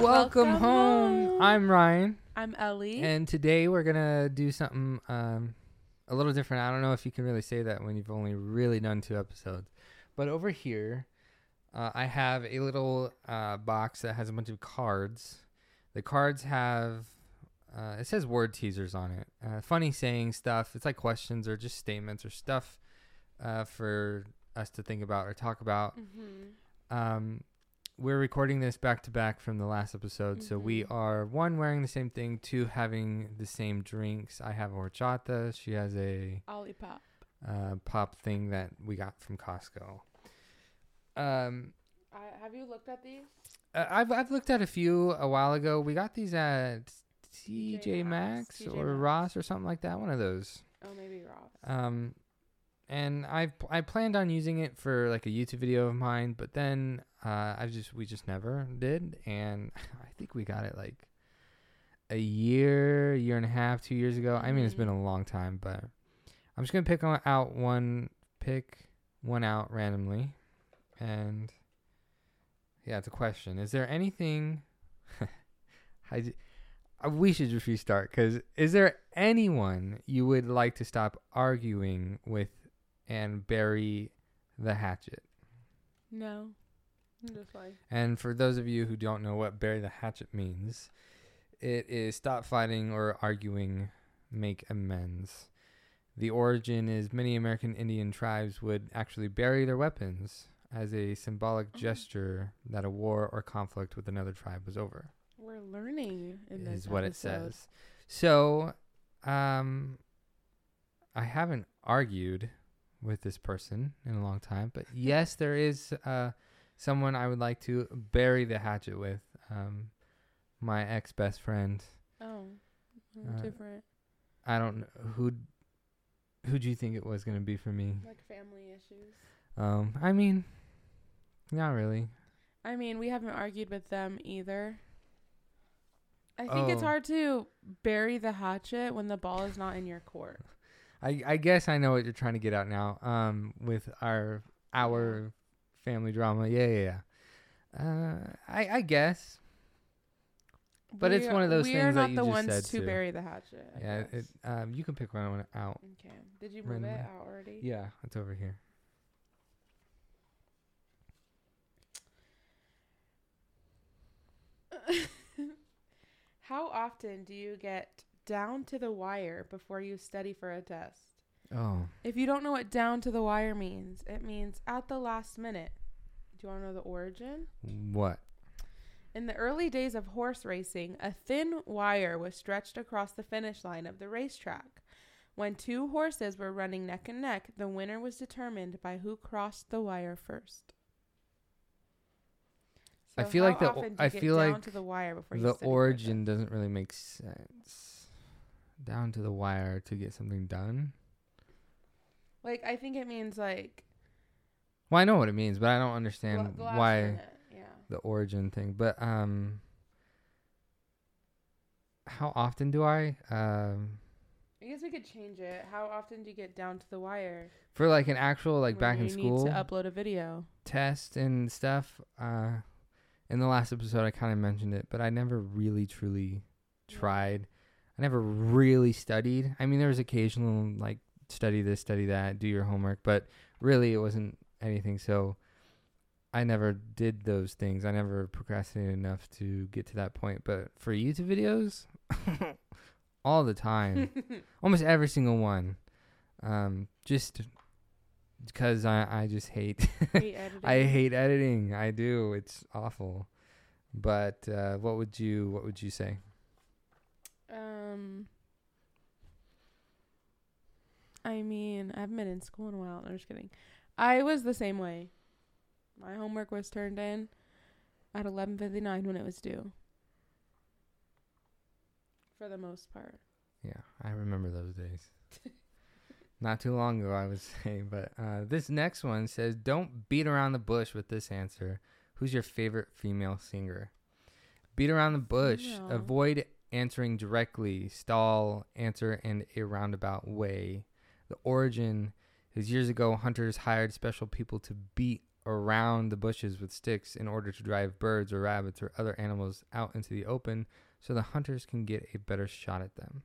Welcome, Welcome home. home. I'm Ryan, I'm Elie. and today we're gonna do something um, a little different. I don't know if you can really say that when you've only really done two episodes, but over here, uh, I have a little uh, box that has a bunch of cards. The cards have uh, it says word teasers on it, uh, funny saying stuff. It's like questions or just statements or stuff uh, for us to think about or talk about. mm-hmm. Um, we're recording this back to back from the last episode, so we Mhm. are one wearing the same thing, two having the same drinks. I have horchata. She has a Olipop. uh, pop thing that we got from Costco. Um, I, have you looked at these? uh, I've I've looked at a few a while ago. We got these at TJ TJ Maxx Maxx, or Maxx. Ross or something like that. One of those. Oh, maybe Ross. Um, and I I planned on using it for like a YouTube video of mine, but then uh, I just we just never did, and I think we got it like a year, year and a half, two years ago. I mean, it's been Mhm. a long time, but I'm just gonna pick on, out one, pick one out randomly, and yeah, it's a question. Is there anything? I, uh, we should just restart because is there anyone you would like to stop arguing with and bury the hatchet? no. I'm And for those of you who don't know what bury the hatchet means, it is stop fighting or arguing, make amends. The origin is many American Indian tribes would actually bury their weapons as a symbolic Oh. gesture that a war or conflict with another tribe was over. we're learning in this. is what it says. So, um, I haven't argued with this person in a long time, but yes, there is uh, someone I would like to bury the hatchet with. Um, my ex best friend. Oh, Uh, different. I don't know who. Who do you think it was gonna be for me? Like family issues. Um, I mean, not really. I mean, we haven't argued with them either. I think it's Oh. hard to bury the hatchet when the ball is not in your court. I I guess I know what you're trying to get out now. Um, with our our family drama, yeah, yeah, yeah. Uh, I I guess, But it's one of those we are not the ones said, to bury the hatchet. I yeah. It um, you can pick one out. Okay. Did you move randomly. it out already? Yeah, it's over here. How often do you get down to the wire before you study for a test? Oh, If you don't know what down to the wire means, it means at the last minute. Do you want to know the origin? what? In the early days of horse racing, a thin wire was stretched across the finish line of the racetrack. When two horses were running neck and neck, the winner was determined by who crossed the wire first. I So feel like the o- I feel down like to the wire before The origin doesn't really make sense. Down to the wire to get something done. Like I think it means like Well, I know what it means, but I don't understand last why Yeah. the origin thing. But um, how often do I um I guess we could change it. How often do you get down to the wire? for like an actual like when back in school Need to upload a video. test and stuff? Uh, in the last episode, I kind of mentioned it, but I never really truly tried. I never really studied. I mean, there was occasional like study this, study that, do your homework, but really it wasn't anything. So I never did those things. I never procrastinated enough to get to that point. But for YouTube videos, all the time, almost every single one, um, just because I I just hate Hate. I hate editing. I do. It's awful. But uh, what would you what would you say? Um. I mean, I haven't been in school in a while. No, I'm just kidding. I was the same way. My homework was turned in at 11:59 when it was due. For the most part. Yeah, I remember those days. Not too long ago, I was saying, but uh, this next one says, "Don't beat around the bush with this answer. Who's your favorite female singer?" Beat around the bush. Female. Avoid answering directly. Stall. Answer in a roundabout way. The origin is years ago. Hunters hired special people to beat around the bushes with sticks in order to drive birds or rabbits or other animals out into the open so the hunters can get a better shot at them.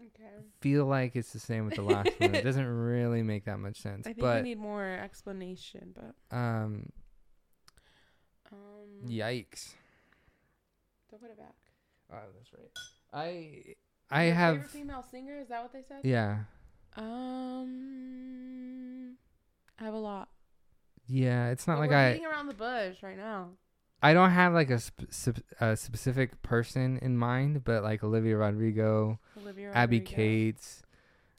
Okay. Feel like it's the same with the last one. It doesn't really make that much sense. I think but we need more explanation, but um um yikes. don't put it back. Oh, that's right. I I Your have female singer, is that what they said? yeah. Um I have a lot. Yeah, it's not But like we're I beating around the bush right now. I don't have like a, sp- sp- a specific person in mind, but like Olivia Rodrigo, Olivia Abby Rodrigo. Cates.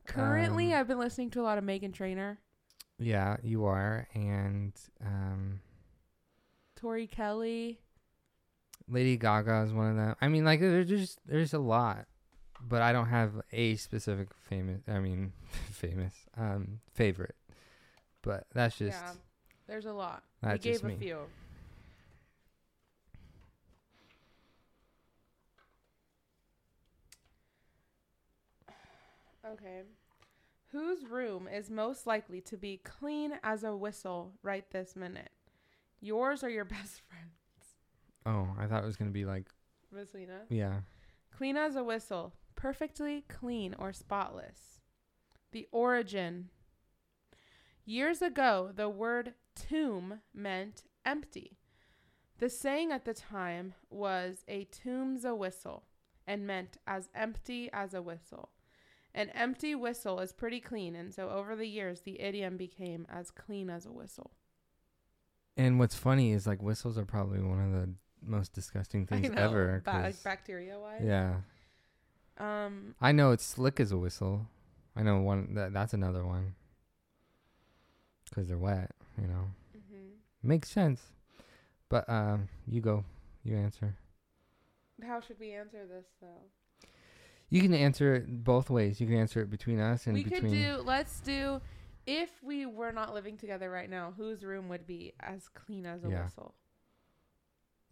Currently, um, I've been listening to a lot of Meghan Trainor, Yeah, you are, and um, Tori Kelly. Lady Gaga is one of them. I mean, like there's just there's a lot, but I don't have a specific famous. I mean, famous um favorite, but that's just yeah, there's a lot. that's we just gave a few. Okay. Whose room is most likely to be clean as a whistle right this minute? Yours or your best friend? Oh, I thought it was gonna be like Rosalina. yeah. Clean as a whistle. Perfectly clean or spotless. The origin. Years ago, the word toom meant empty. The saying at the time was a toom's a whistle and meant as empty as a whistle. An empty whistle is pretty clean, and so over the years, the idiom became as clean as a whistle. And what's funny is like whistles are probably one of the most disgusting things know, ever. ba- like bacteria wise. yeah, Um, I know it's slick as a whistle. I know one that that's another one. Cause they're wet, you know. mhm. Makes sense. But um, you go, you answer. How should we answer this though? You can answer it both ways. You can answer it between us and we between. could do let's do if we were not living together right now whose room would be as clean as a Yeah. whistle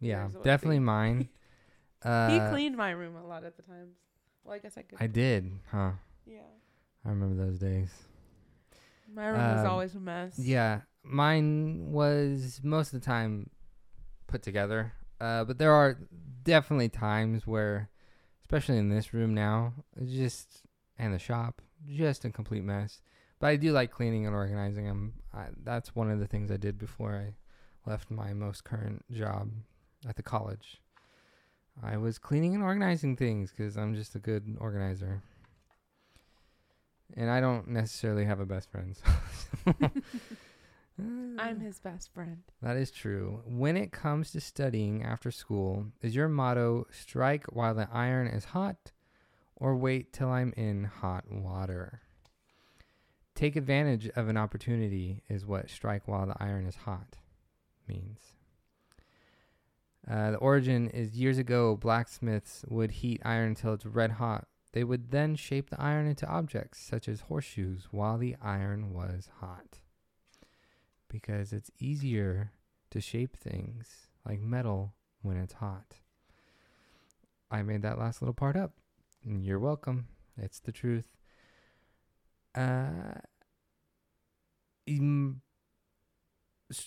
yeah, definitely mine. Uh, he cleaned my room a lot of the times well i guess i could I did, huh? yeah I remember those days. my room was Um, always a mess Yeah, mine was most of the time put together. Uh, but there are definitely times where, especially in this room now, it's just and the shop, just a complete mess. But I do like cleaning and organizing them. I, that's one of the things I did before I left my most current job at the college. I was cleaning and organizing things because I'm just a good organizer. And I don't necessarily have a best friend. so- i'm his best friend that is true. When it comes to studying after school, is your motto strike while the iron is hot or wait till I'm in hot water? Take advantage of an opportunity is what strike while the iron is hot means. Uh, the origin is years ago, blacksmiths would heat iron until it's red hot. They would then shape the iron into objects such as horseshoes while the iron was hot. Because it's easier to shape things like metal when it's hot. I made that last little part up. and You're welcome. It's the truth. Uh,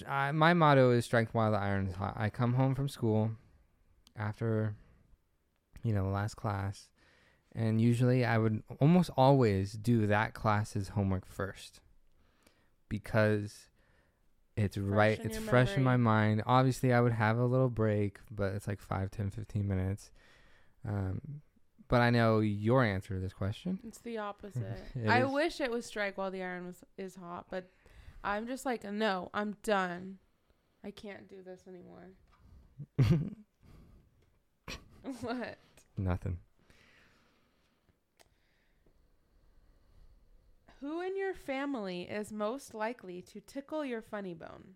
I, my motto is strike while the iron is hot. I come home from school after, you know, the last class, and usually I would almost always do that class's homework first because it's right, it's fresh in my mind. Obviously, I would have a little break, but it's like 5, 10, 15 minutes. Um, but I know your answer to this question. it's the opposite It i is. wish it was strike while the iron was is hot but i'm just like no i'm done i can't do this anymore what Nothing. Who in your family is most likely to tickle your funny bone?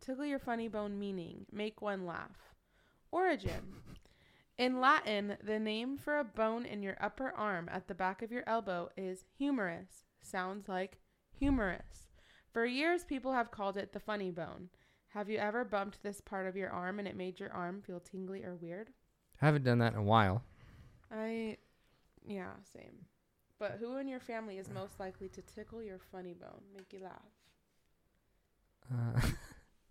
Tickle your funny bone meaning make one laugh. Origin. In Latin, the name for a bone in your upper arm at the back of your elbow is humerus. Sounds like humorous. For years, people have called it the funny bone. Have you ever bumped this part of your arm and it made your arm feel tingly or weird? I Haven't done that in a while. I, yeah, same. But who in your family is most likely to tickle your funny bone, make you laugh? Uh,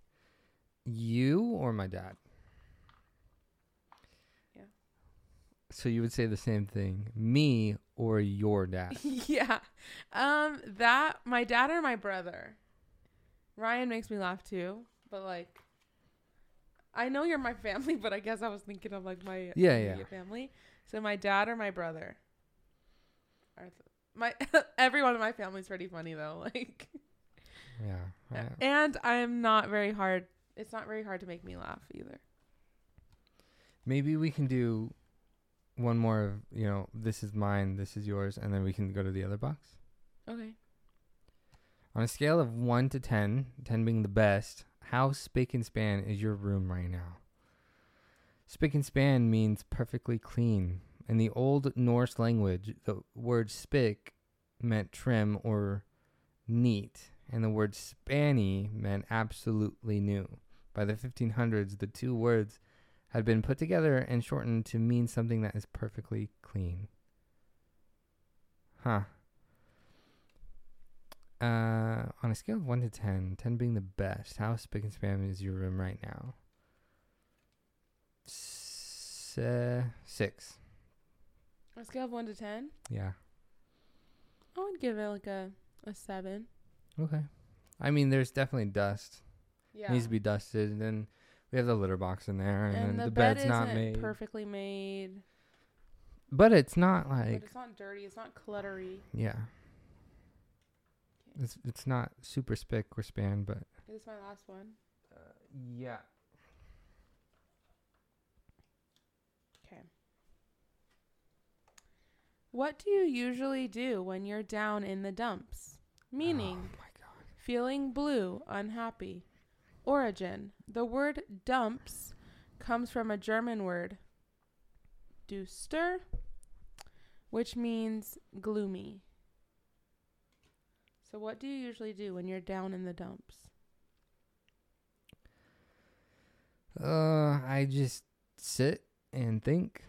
you or my dad? Yeah. So you would say the same thing, me or your dad? yeah. Um that my dad or my brother. Ryan makes me laugh too, but like I know you're my family, but I guess I was thinking of like my Yeah, yeah. family. So my dad or my brother. My everyone in my family's pretty funny though. Like yeah. yeah. and I'm not very hard. It's not very hard to make me laugh either. Maybe we can do one more of, you know, this is mine, this is yours, and then we can go to the other box. Okay. On a scale of 1 to 10, 10 being the best, how spick and span is your room right now? Spick and span means perfectly clean. In the Old Norse language, the word spick meant trim or neat, and the word spanny meant absolutely new. By the 1500s, the two words had been put together and shortened to mean something that is perfectly clean. Huh. Uh, on a scale of 1 to 10, 10 being the best, how spick and span is your room right now? S- uh, 6. On a scale of one to ten, Yeah. I would give it like a a seven. Okay. I mean, there's definitely dust. Yeah. Needs to be dusted. And then we have the litter box in there, and, and the, the, bed bed's not isn't made. perfectly made, But it's not but like, it's not dirty. It's not cluttery. yeah. It's it's not super spick or span, but Is This my last one. uh, yeah. Okay. What do you usually do when you're down in the dumps? Meaning, Oh my god. feeling blue, unhappy. Origin. The word dumps comes from a German word, duster, which means gloomy. So, what do you usually do when you're down in the dumps? Uh, I just sit and think,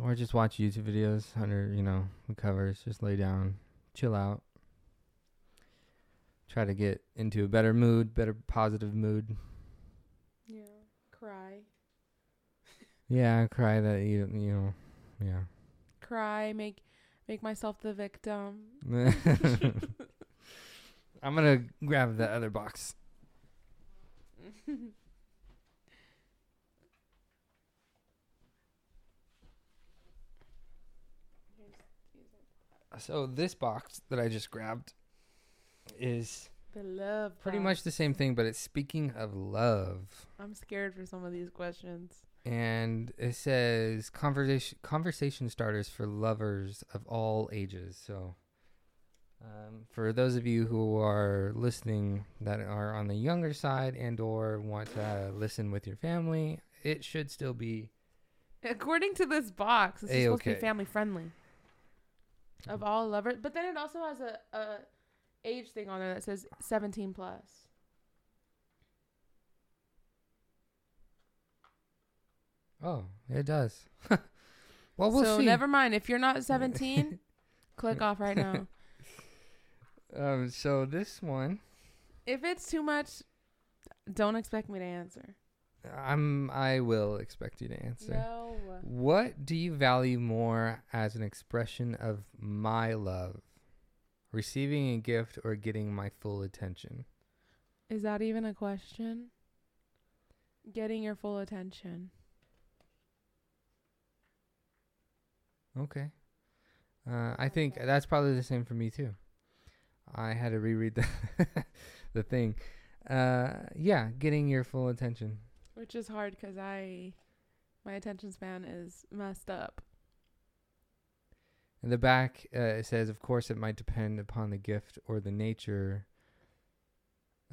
or just watch YouTube videos under you know the covers. Just lay down, chill out, try to get into a better mood, better positive mood. Yeah. Cry. Yeah, cry that you you know, yeah. Cry, make make myself the victim. I'm gonna grab the other box. So this box that I just grabbed is the love. pretty box. much the same thing, but it's speaking of love. I'm scared for some of these questions. and it says conversation conversation starters for lovers of all ages. So, um, for those of you who are listening that are on the younger side and or want to listen with your family, it should still be According to this box, this is supposed to be family friendly. Of all lovers, but then it also has a, a age thing on there that says 17 plus. oh, it does. well, we'll so see. never mind. If you're not 17, click off right now. um, so this one, If it's too much, don't expect me to answer. I'm I will expect you to answer. No. What do you value more as an expression of my love? Receiving a gift or getting my full attention? Is that even a question? Getting your full attention. Okay. Uh, I think that's probably the same for me too. I had to reread the the thing. Uh, yeah, getting your full attention. Which is hard because I, my attention span is messed up. In the back, uh, it says, of course, it might depend upon the gift or the nature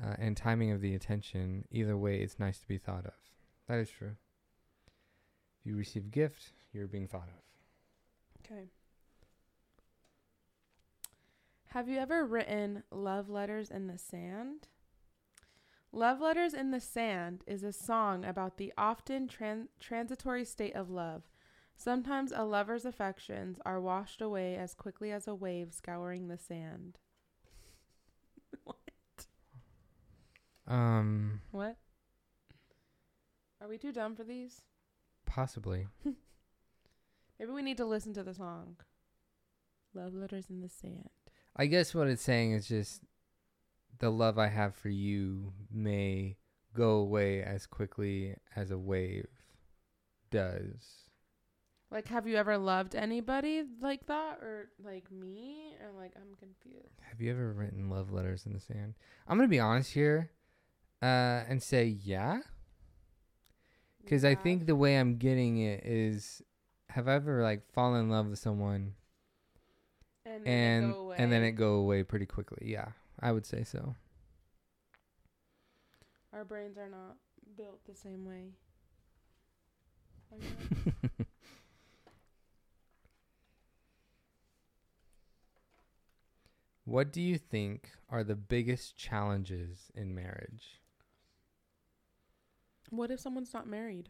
uh, and timing of the attention. Either way, it's nice to be thought of. That is true. If you receive a gift, you're being thought of. Okay. Have you ever written love letters in the sand? Love Letters in the Sand is a song about the often tran- transitory state of love, Sometimes a lover's affections are washed away as quickly as a wave scouring the sand. What? Um, What? Are we too dumb for these? possibly. Maybe we need to listen to the song. Love letters in the sand. I guess what it's saying is just the love I have for you may go away as quickly as a wave does. Like, have you ever loved anybody like that, or like me? Or like, I'm confused. Have you ever written love letters in the sand? I'm gonna be honest here, uh, and say yeah, because I think the way I'm getting it is, have I ever like fallen in love with someone and then and it go and then it go away pretty quickly? Yeah, I would say so. Our brains are not built the same way. Are you? What do you think are the biggest challenges in marriage? what if someone's not married?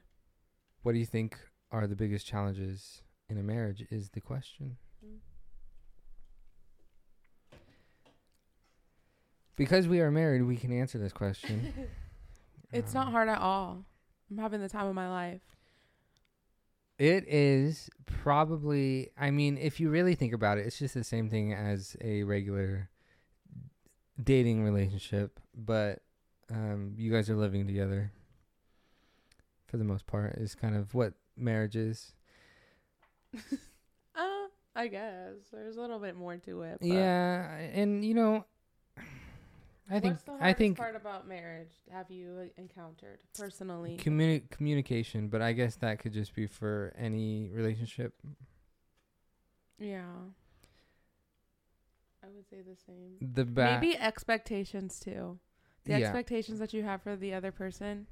What do you think are the biggest challenges in a marriage? Is the question. Mm. Because we are married, we can answer this question. It's Um, not hard at all. I'm having the time of my life. It is probably. I mean, if you really think about it, it's just the same thing as a regular dating relationship, but um, you guys are living together. For the most part, is kind of what marriage is. Uh, I guess there's a little bit more to it. But Yeah, and you know, I think What's the I hardest think part about marriage have you uh, encountered personally? communi- communication, but I guess that could just be for any relationship. yeah, I would say the same. The back, Maybe expectations too. The yeah, expectations that you have for the other person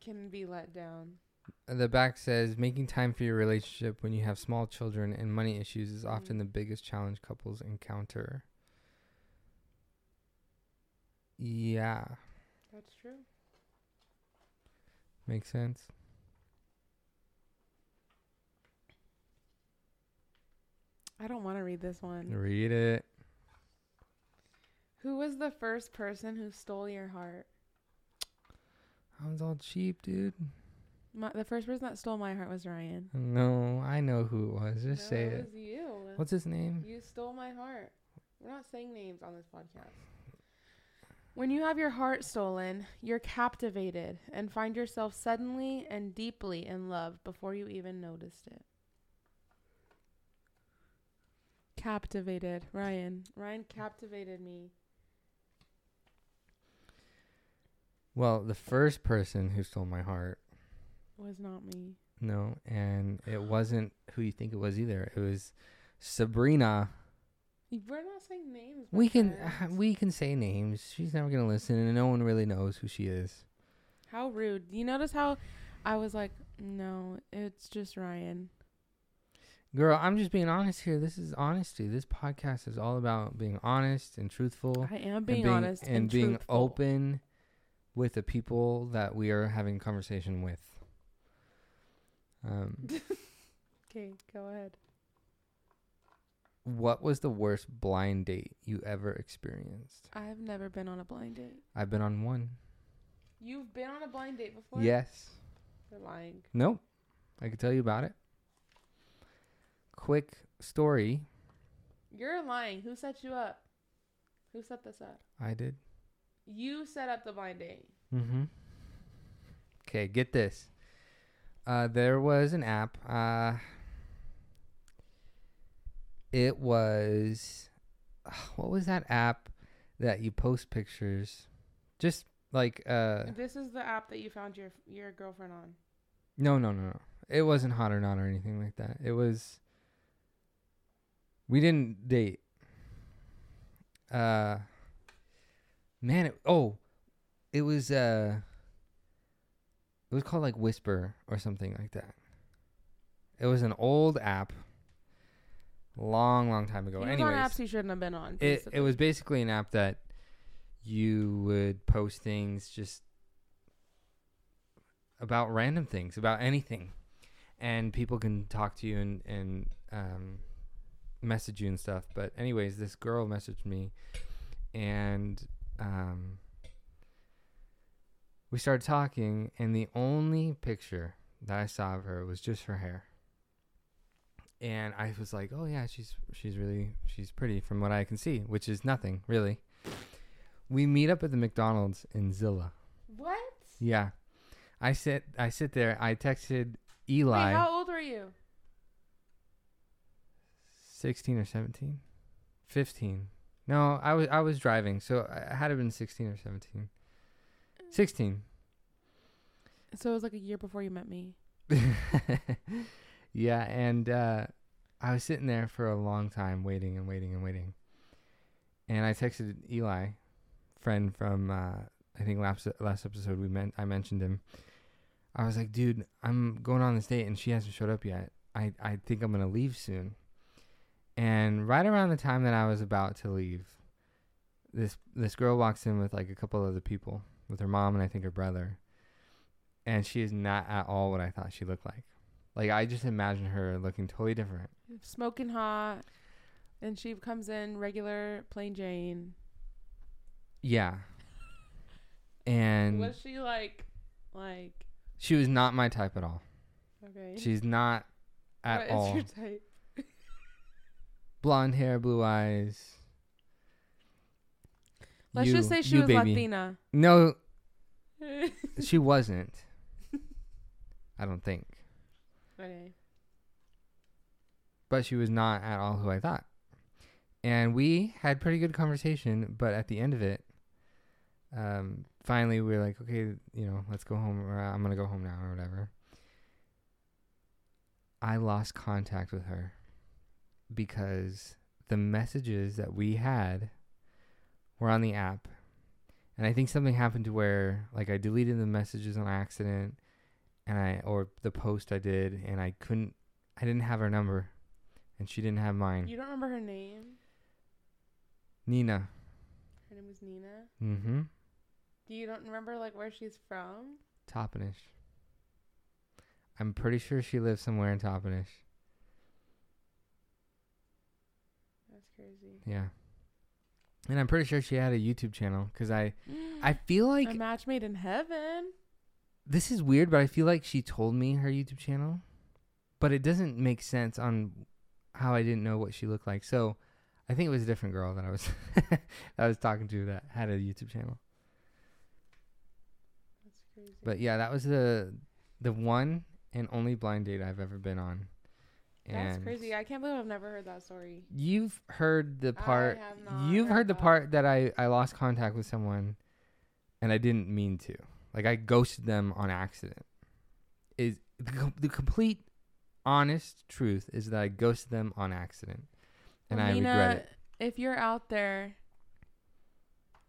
can be let down. the back says making time for your relationship when you have small children and money issues is often Mm. the biggest challenge couples encounter. Yeah, That's true. makes sense. I don't want to read this one. Read it. Who was the first person who stole your heart? I was all cheap, dude. My, the first person that stole my heart was Ryan. No, I know who it was. Just no, say it it. was you. What's his name? You stole my heart. We're not saying names on this podcast. When you have your heart stolen, you're captivated and find yourself suddenly and deeply in love before you even noticed it. Captivated. Ryan. Ryan captivated me. Well, the first person who stole my heart Was not me. No, and it wasn't who you think it was either. It was Sabrina. We're not saying names. We can friends. we can say names. She's never gonna listen, and no one really knows who she is. How rude. You notice how I was like, no, it's just Ryan. Girl, I'm just being honest here. This is honesty. This podcast is all about being honest and truthful, I am and being, being honest and, and being truthful. open with the people that we are having conversation with. Um, Okay, go ahead. What was the worst blind date you ever experienced? I've never been on a blind date. I've been on one. You've been on a blind date before? Yes. You're lying. Nope. I could tell you about it. Quick story. You're lying. Who set you up? Who set this up? I did. You set up the blind date. Mm-hmm. Okay, get this. Uh, there was an app. Uh, it was, what was that app that you post pictures? Just like uh, this is the app that you found your your girlfriend on. no, no, no, no. It wasn't hot or not or anything like that. It was. We didn't date. Uh. Man, it, oh, it was uh. It was called like Whisper or something like that. It was an old app. Long, long time ago. Anyways, on apps he shouldn't have been on. it it was basically an app that you would post things just about random things, about anything. and people can talk to you and and um, message you and stuff. But anyways, this girl messaged me, and um, we started talking, and the only picture that I saw of her was just her hair. And I was like, "Oh yeah, she's she's really she's pretty from what I can see, which is nothing really." We meet up at the McDonald's in Zillah. What? Yeah, I sit I sit there. I texted Eli, Wait, how old were you? sixteen or seventeen? Fifteen? No, I was I was driving, so I had to been sixteen or seventeen. Sixteen. So it was like a year before you met me. yeah, and uh, I was sitting there for a long time, waiting and waiting and waiting. And I texted Eli, friend from uh, I think last last episode we meant I mentioned him. I was like, dude, I'm going on this date and she hasn't showed up yet. I I think I'm gonna leave soon. And right around the time that I was about to leave, this this girl walks in with like a couple other people, with her mom and I think her brother. And she is not at all what I thought she looked like. Like I just imagine her looking totally different. Smoking hot. And she comes in regular plain Jane. Yeah. And was she like like she was not my type at all. okay. She's not at What is all. your type? Blonde hair, blue eyes. Let's You- just say she was baby. Latina. No, she wasn't. I don't think. Okay. But she was not at all who I thought. And we had pretty good conversation, but at the end of it, um, finally we were like, okay, you know, let's go home, or I'm gonna go home now, or whatever. I lost contact with her because the messages that we had were on the app, and I think something happened to where, like, I deleted the messages on accident, and I or the post I did, and I couldn't, I didn't have her number, and she didn't have mine. You don't remember her name? Nina. Her name was Nina. Mm-hmm. Do you don't remember like where she's from? Toppenish. I'm pretty sure she lives somewhere in Toppenish. That's crazy. Yeah. And I'm pretty sure she had a YouTube channel because I, I feel like a match made in heaven. This is weird, but I feel like she told me her YouTube channel, but it doesn't make sense on how I didn't know what she looked like. So I think it was a different girl that I was that I was talking to that had a YouTube channel. That's crazy. But yeah, that was the the one and only blind date I've ever been on. That's And crazy. I can't believe I've never heard that story. You've heard the I part. have not You've heard the part that I I lost contact with someone, and I didn't mean to. Like I ghosted them on accident. Is the, the complete, honest truth is that I ghosted them on accident, and Well, I regret it. If you're out there,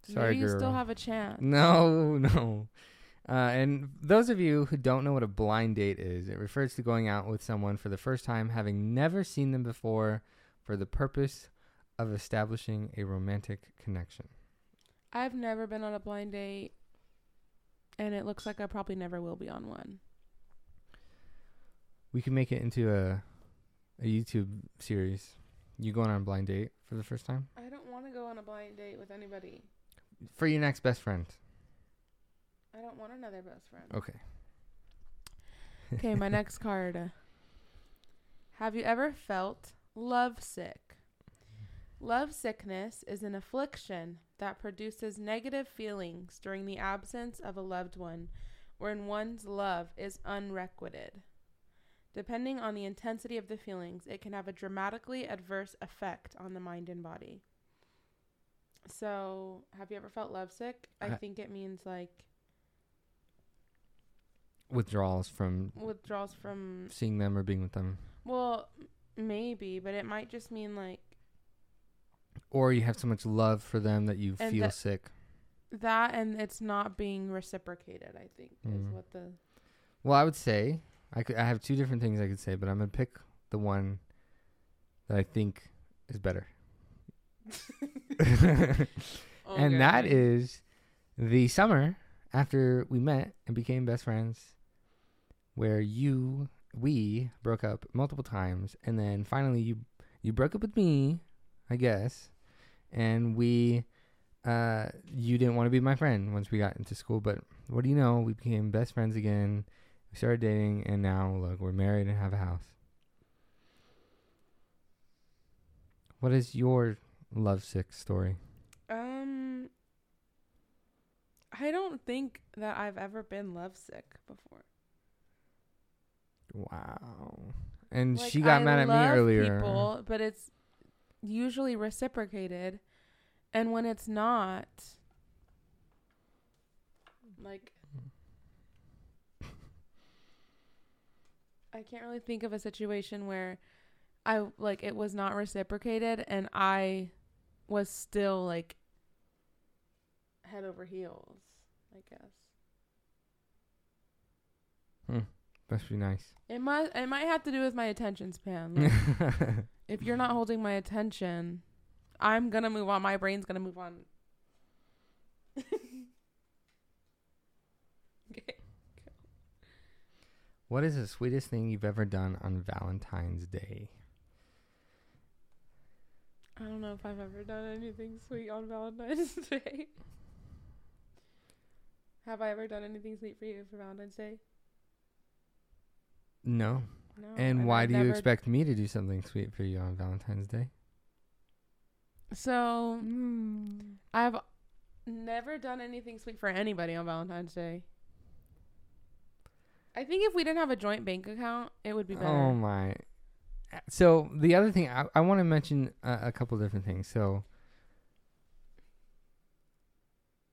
Sorry, you girl. still have a chance. No, no. Uh, and those of you who don't know what a blind date is, it refers to going out with someone for the first time, having never seen them before, for the purpose of establishing a romantic connection. I've never been on a blind date, and it looks like I probably never will be on one. We can make it into a a YouTube series. You going on a blind date for the first time I don't want to go on a blind date with anybody. for your next best friend. I don't want another best friend. Okay. Okay, my next card. Have you ever felt lovesick? Love sickness is an affliction that produces negative feelings during the absence of a loved one, wherein one's love is unrequited. Depending on the intensity of the feelings, it can have a dramatically adverse effect on the mind and body. So, have you ever felt lovesick? I I- think it means like Withdrawals from withdrawals from seeing them or being with them, Well, maybe, but it might just mean like or you have so much love for them that you And feel that- sick. that, and it's not being reciprocated. I think is Mm. what the Well, I would say I could. I have two different things I could say, but I'm gonna pick the one that I think is better, and that is the summer after we met and became best friends, where you we broke up multiple times, and then finally you you broke up with me, I guess, and we uh you didn't want to be my friend once we got into school, but what do you know? We became best friends again. We started dating, and now look, we're married and have a house. What is your lovesick story? Um, I don't think that I've ever been lovesick before. Wow. And Like, she got I mad at me earlier. People, but it's usually reciprocated, and when it's not, like, I can't really think of a situation where I like it was not reciprocated, and I was still like head over heels. I guess. Hmm. Must be nice. It must. It might have to do with my attention span. Like, if you're not holding my attention, I'm gonna move on. My brain's gonna move on. okay. what is the sweetest thing you've ever done on Valentine's Day? I don't know if I've ever done anything sweet on Valentine's Day. Have I ever done anything sweet for you for Valentine's Day? No. No. and why I've do you expect me to do something sweet for you on Valentine's Day? So I've never done anything sweet for anybody on Valentine's Day. I think if we didn't have a joint bank account, it would be better. Oh my. So the other thing I, I want to mention a, a couple different things. So,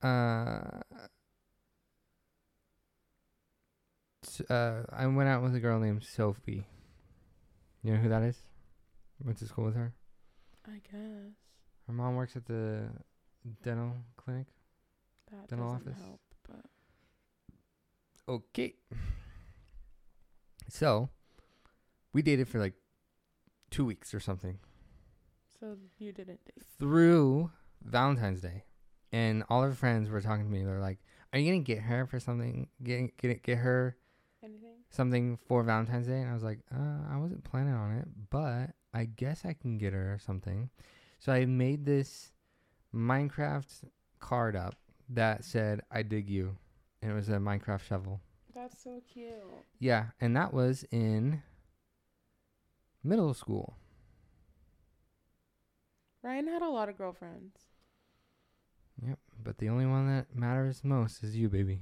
uh, s- uh, I went out with a girl named Sophie. You know who that is? Went to school with her. I guess Her mom works at the dental clinic. that Dental office? help. But Okay. So, we dated for like two weeks or something. so you didn't date. through Valentine's Day, and all her friends were talking to me. They're like, "Are you gonna get her for something? Get get get her? Something for Valentine's Day?" And I was like, uh, "I wasn't planning on it, but I guess I can get her something." So I made this Minecraft card up that said, "I dig you," and it was a Minecraft shovel. That's so cute. Yeah, and that was in middle school. Ryan had a lot of girlfriends. Yep, but the only one that matters most is you, baby.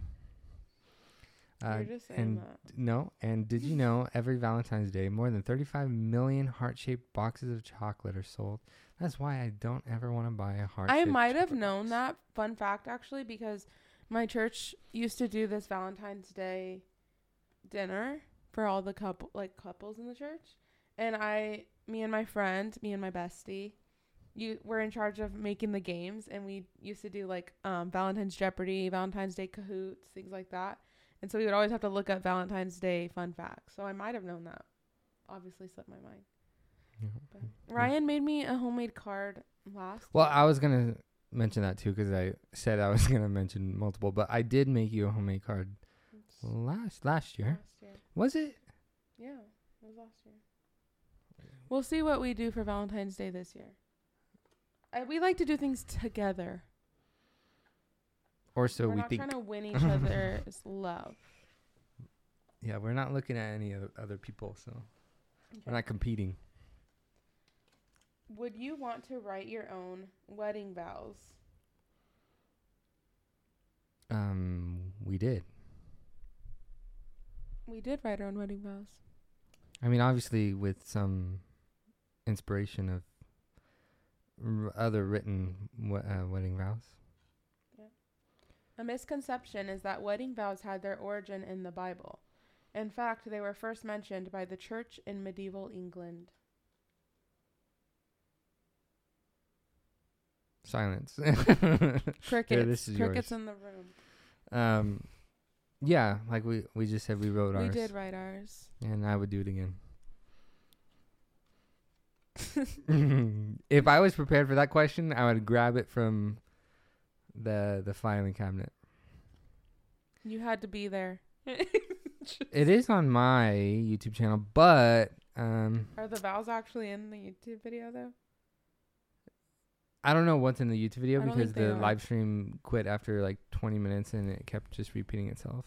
Uh, You're just saying and that. no, and did you know every Valentine's Day more than 35 million heart-shaped boxes of chocolate are sold? That's why I don't ever want to buy a heart. I might have known that fun fact actually because my church used to do this Valentine's Day dinner for all the couple like couples in the church, and I, me and my friend, me and my bestie, you were in charge of making the games, and we used to do like um, Valentine's Jeopardy, Valentine's Day Kahoots, things like that, and so we would always have to look up Valentine's Day fun facts. So I might have known that. Obviously slipped my mind. But Ryan made me a homemade card last. Well, I was gonna mention that too because I said I was gonna mention multiple, but I did make you a homemade card It's last last year. Last year. Was it? Yeah, it was last year. We'll see what we do for Valentine's Day this year. I, we like to do things together. Or so We're we not think. trying to win each other's love. Yeah, we're not looking at any other other people, so we're not competing. Would you want to write your own wedding vows? Um, we did. We did write our own wedding vows. I mean, obviously, with some inspiration of r- other written w- uh, wedding vows. A misconception is that wedding vows had their origin in the Bible. In fact, they were first mentioned by the church in medieval England. Silence. Crickets. this is Crickets yours. in the room. um, yeah, like we we just said, we wrote We ours, We did write ours. and I would do it again. if I was prepared for that question, I would grab it from the the filing cabinet. You had to be there. It is on my YouTube channel, but um, Are the vowels actually in the YouTube video though? I don't know what's in the YouTube video because the are. live stream quit after like 20 minutes and it kept just repeating itself.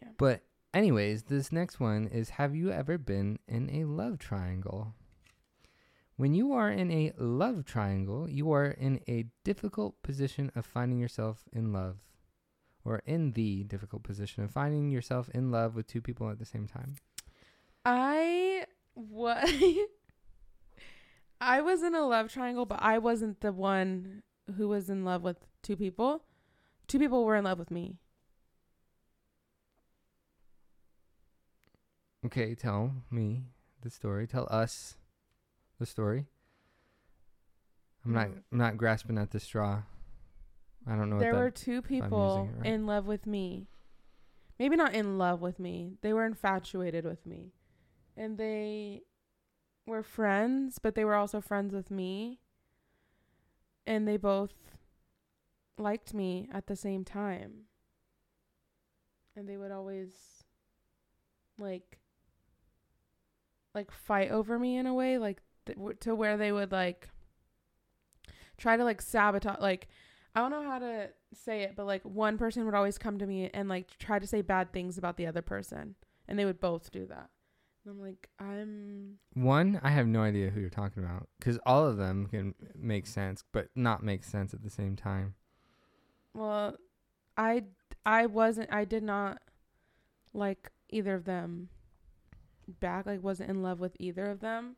Yeah. But anyways, this next one is have you ever been in a love triangle? When you are in a love triangle, you are in a difficult position of finding yourself in love or in the difficult position of finding yourself in love with two people at the same time. I was I was in a love triangle, but I wasn't the one who was in love with two people. Two people were in love with me. Okay, tell me the story. Tell us the story. I'm not Mm. I'm not grasping at the straw. I don't know there were two people right. in love with me. Maybe not in love with me. They were infatuated with me. And they were friends, but they were also friends with me. And they both liked me at the same time. And they would always like like fight over me in a way like th- to where they would like try to like sabotage like I don't know how to say it, but like one person would always come to me and like try to say bad things about the other person, and they would both do that. And I'm like, I'm one. I have no idea who you're talking about because all of them can make sense, but not make sense at the same time. well, I I wasn't I did not like either of them back. Like wasn't in love with either of them,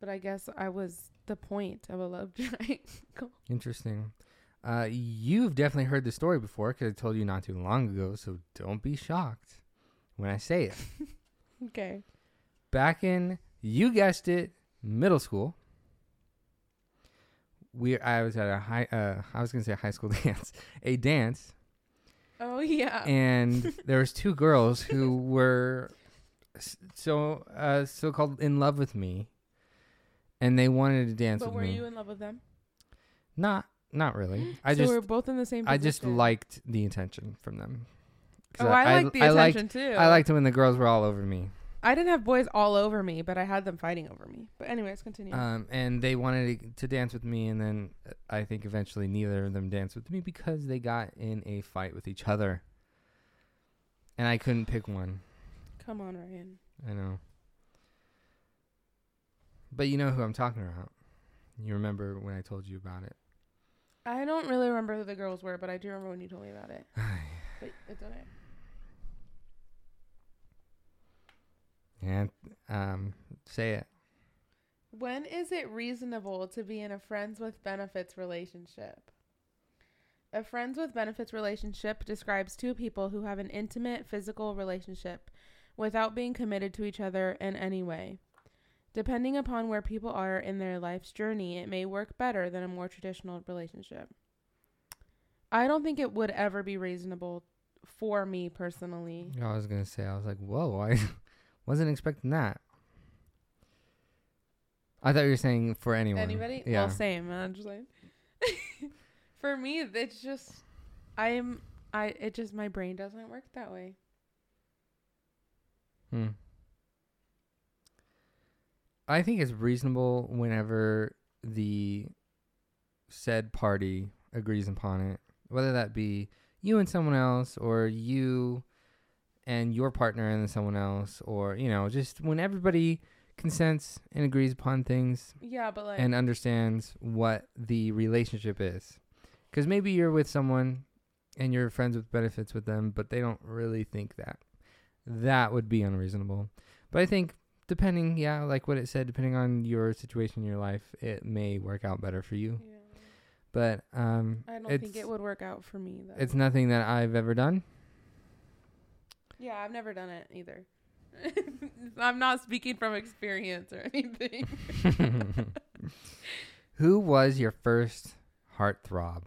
but I guess I was the point of a love triangle. Interesting. Uh, you've definitely heard the story before because I told you not too long ago, so don't be shocked when I say it. okay. back in you guessed it middle school we i was at a high uh i was gonna say a high school dance a dance Oh yeah. and there was two girls who were so uh so called in love with me and they wanted to dance but with were me you in love with them? not not really i so just we're both in the same. i just position. liked the attention from them 'Cause Oh, I, like the attention liked, too. I liked it when the girls were all over me I didn't have boys all over me, but I had them fighting over me. But anyways, continue. Um, and they wanted to, to dance with me, and then uh, I think eventually neither of them danced with me because they got in a fight with each other, and I couldn't pick one. Come on, Ryan. I know, but you know who I'm talking about. You remember when I told you about it? I don't really remember who the girls were, but I do remember when you told me about it. But it's okay. and um, say it. When is it reasonable to be in a friends with benefits relationship? A friends with benefits relationship describes two people who have an intimate physical relationship without being committed to each other in any way. Depending upon where people are in their life's journey, it may work better than a more traditional relationship. I don't think it would ever be reasonable for me personally. I was gonna say I was like, whoa, I wasn't expecting that. I thought you were saying for anyone. Anybody? Yeah. Well, same. I'm just like, for me, it's just, I'm, I, it just, my brain doesn't work that way. Hmm. I think it's reasonable whenever the said party agrees upon it, whether that be you and someone else, or you and your partner and someone else, or you know, just when everybody consents and agrees upon things Yeah, but like, and understands what the relationship is. Because maybe you're with someone and you're friends with benefits with them, but they don't really think that. That would be unreasonable. But I think, depending, yeah, like what it said, depending on your situation in your life, it may work out better for you. yeah, But um, I don't think it would work out for me though. It's nothing that I've ever done. yeah, I've never done it either. I'm not speaking from experience or anything. Who was your first heartthrob?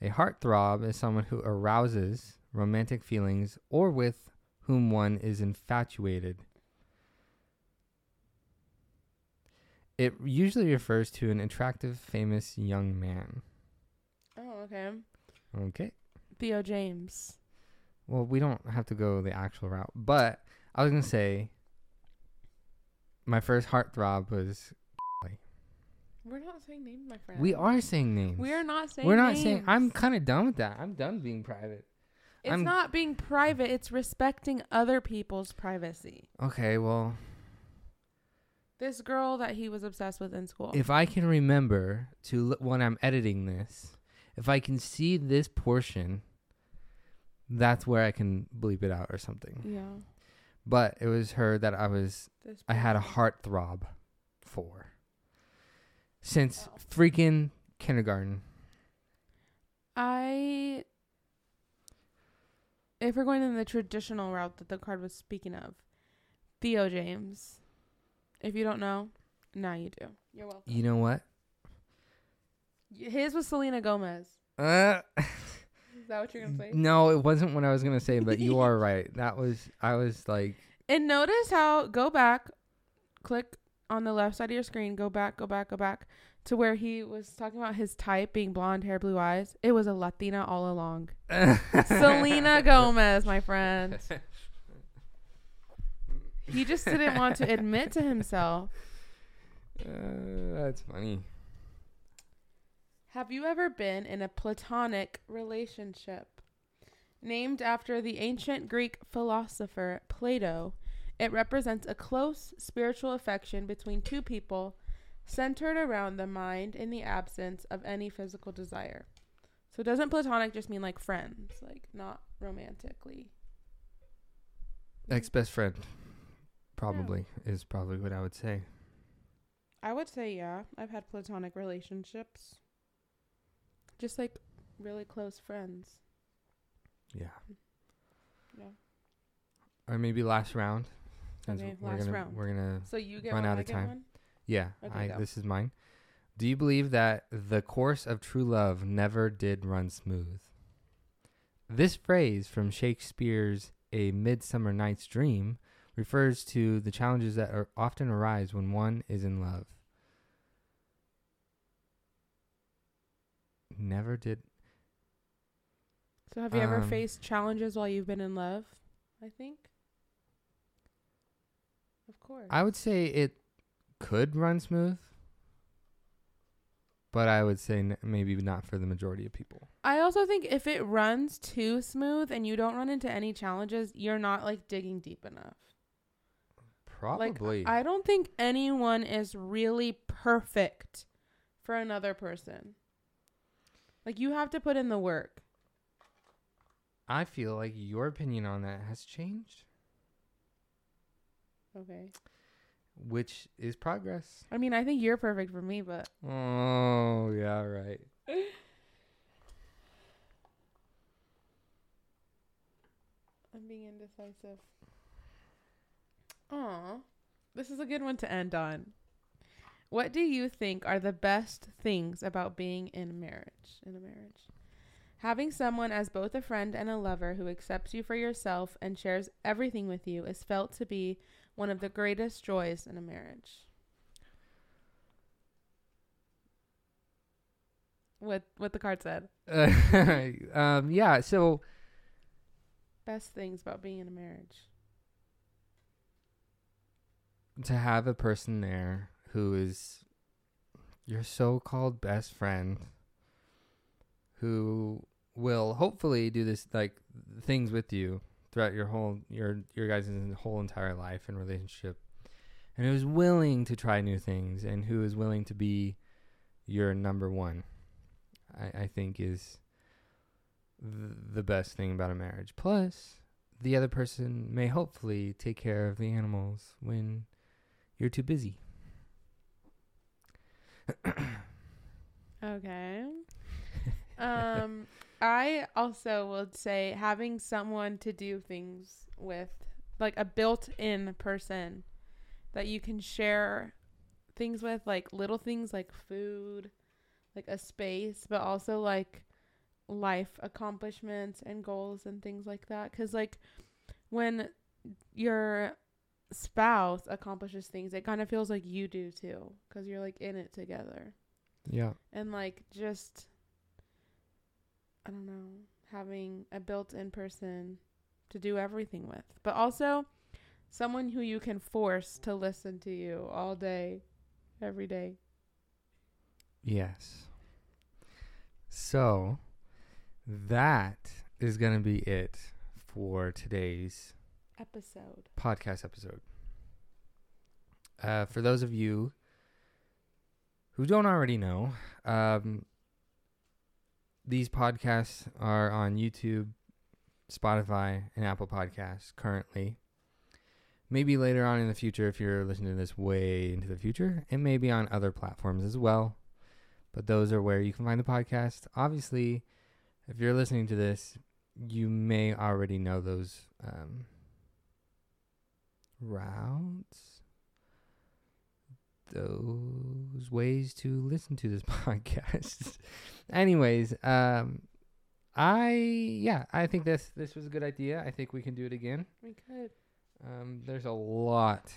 A heartthrob is someone who arouses romantic feelings or with whom one is infatuated. It usually refers to an attractive, famous young man. oh, okay. Okay. Theo James. Well, we don't have to go the actual route, but I was gonna say my first heartthrob was. We're not saying names, my friend. We are saying names. We are not saying. We're not saying. I'm kind of done with that. I'm done being private. It's I'm- not being private. It's respecting other people's privacy. Okay, well, This girl that he was obsessed with in school. if I can remember to when I'm editing this, if I can see this portion, that's where I can bleep it out or something. yeah. But it was her that I was This I had a heart throb for since Wow. freaking kindergarten. I. If we're going in the traditional route that the card was speaking of, Theo James. If you don't know, now you do. You're welcome. You know what? His was Selena Gomez. Uh, Is that what you're gonna say? no, it wasn't what I was gonna say, but you are right. That was I was like, And notice how go back, click on the left side of your screen, go back, go back, go back to where he was talking about his type being blonde hair, blue eyes. It was a Latina all along. Selena Gomez, my friend. He just didn't want to admit to himself. Uh, that's funny. Have you ever been in a platonic relationship? Named after the ancient Greek philosopher Plato, it represents a close spiritual affection between two people centered around the mind in the absence of any physical desire. So doesn't platonic just mean like friends, like not romantically? Ex best friend, probably is probably what I would say. I would say yeah. I've had platonic relationships. Just like really close friends. Yeah. Yeah. Or maybe last round. Okay, we're last gonna, round. We're gonna So you get Run out I of time. one? Yeah, Okay, I, this is mine. Do you believe that the course of true love never did run smooth? This phrase from Shakespeare's A Midsummer Night's Dream refers to the challenges that are often arise when one is in love. Never did. So have you ever Um, faced challenges while you've been in love? I think. Of course. I would say it could run smooth, but I would say n- maybe not for the majority of people. I also think if it runs too smooth and you don't run into any challenges, you're not like digging deep enough. Probably. Like I don't think anyone is really perfect for another person. Like you have to put in the work. I feel like your opinion on that has changed, Okay. which is progress. I mean, I think you're perfect for me, but Oh, yeah, right. I'm being indecisive. Aw. This is a good one to end on. What do you think are the best things about being in marriage? In a marriage. Having someone as both a friend and a lover who accepts you for yourself and shares everything with you is felt to be one of the greatest joys in a marriage. What what the card said. um, yeah, so Best things about being in a marriage. To have a person there who is your so-called best friend who will hopefully do this like things with you throughout your whole your your guys' whole entire life and relationship. And who's willing to try new things and who is willing to be your number one i, I think is th- the best thing about a marriage. Plus the other person may hopefully take care of the animals when you're too busy Okay. um, I also would say having someone to do things with, like a built-in person that you can share things with, like little things like food, like a space, but also like life accomplishments and goals and things like that. Cause like when your spouse accomplishes things, it kind of feels like you do too, cause you're like in it together yeah and like just I don't know, having a built-in person to do everything with, but also someone who you can force to listen to you all day, every day. Yes. So that is going to be it for today's Episode. podcast episode. Uh, for those of you who don't already know, um, these podcasts are on YouTube, Spotify, and Apple Podcasts currently. Maybe later on in the future, if you're listening to this way into the future, it may be on other platforms as well. But those are where you can find the podcast. Obviously, if you're listening to this, you may already know those um, routes, those ways to listen to this podcast. Anyways, um, I yeah, I think this this was a good idea. I think we can do it again. We could. Um, there's a lot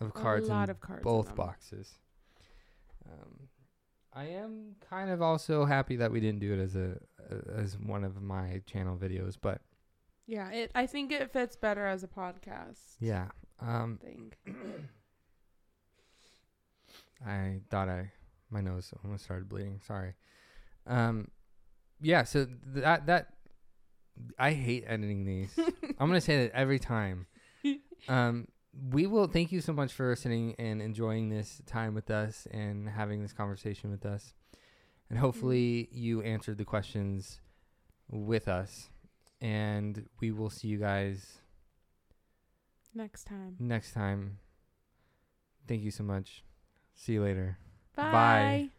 of cards a lot in of cards. both boxes. Um, I am kind of also happy that we didn't do it as a as one of my channel videos, but Yeah, it. I think it fits better as a podcast. yeah. Um, Thing. I thought I my nose almost started bleeding. Sorry. Um, yeah. So that that I hate editing these. I'm gonna say that every time. Um, we will thank you so much for listening and enjoying this time with us and having this conversation with us. And hopefully you answered the questions with us. And we will see you guys Next time. next time. Thank you so much. See you later. Bye. Bye.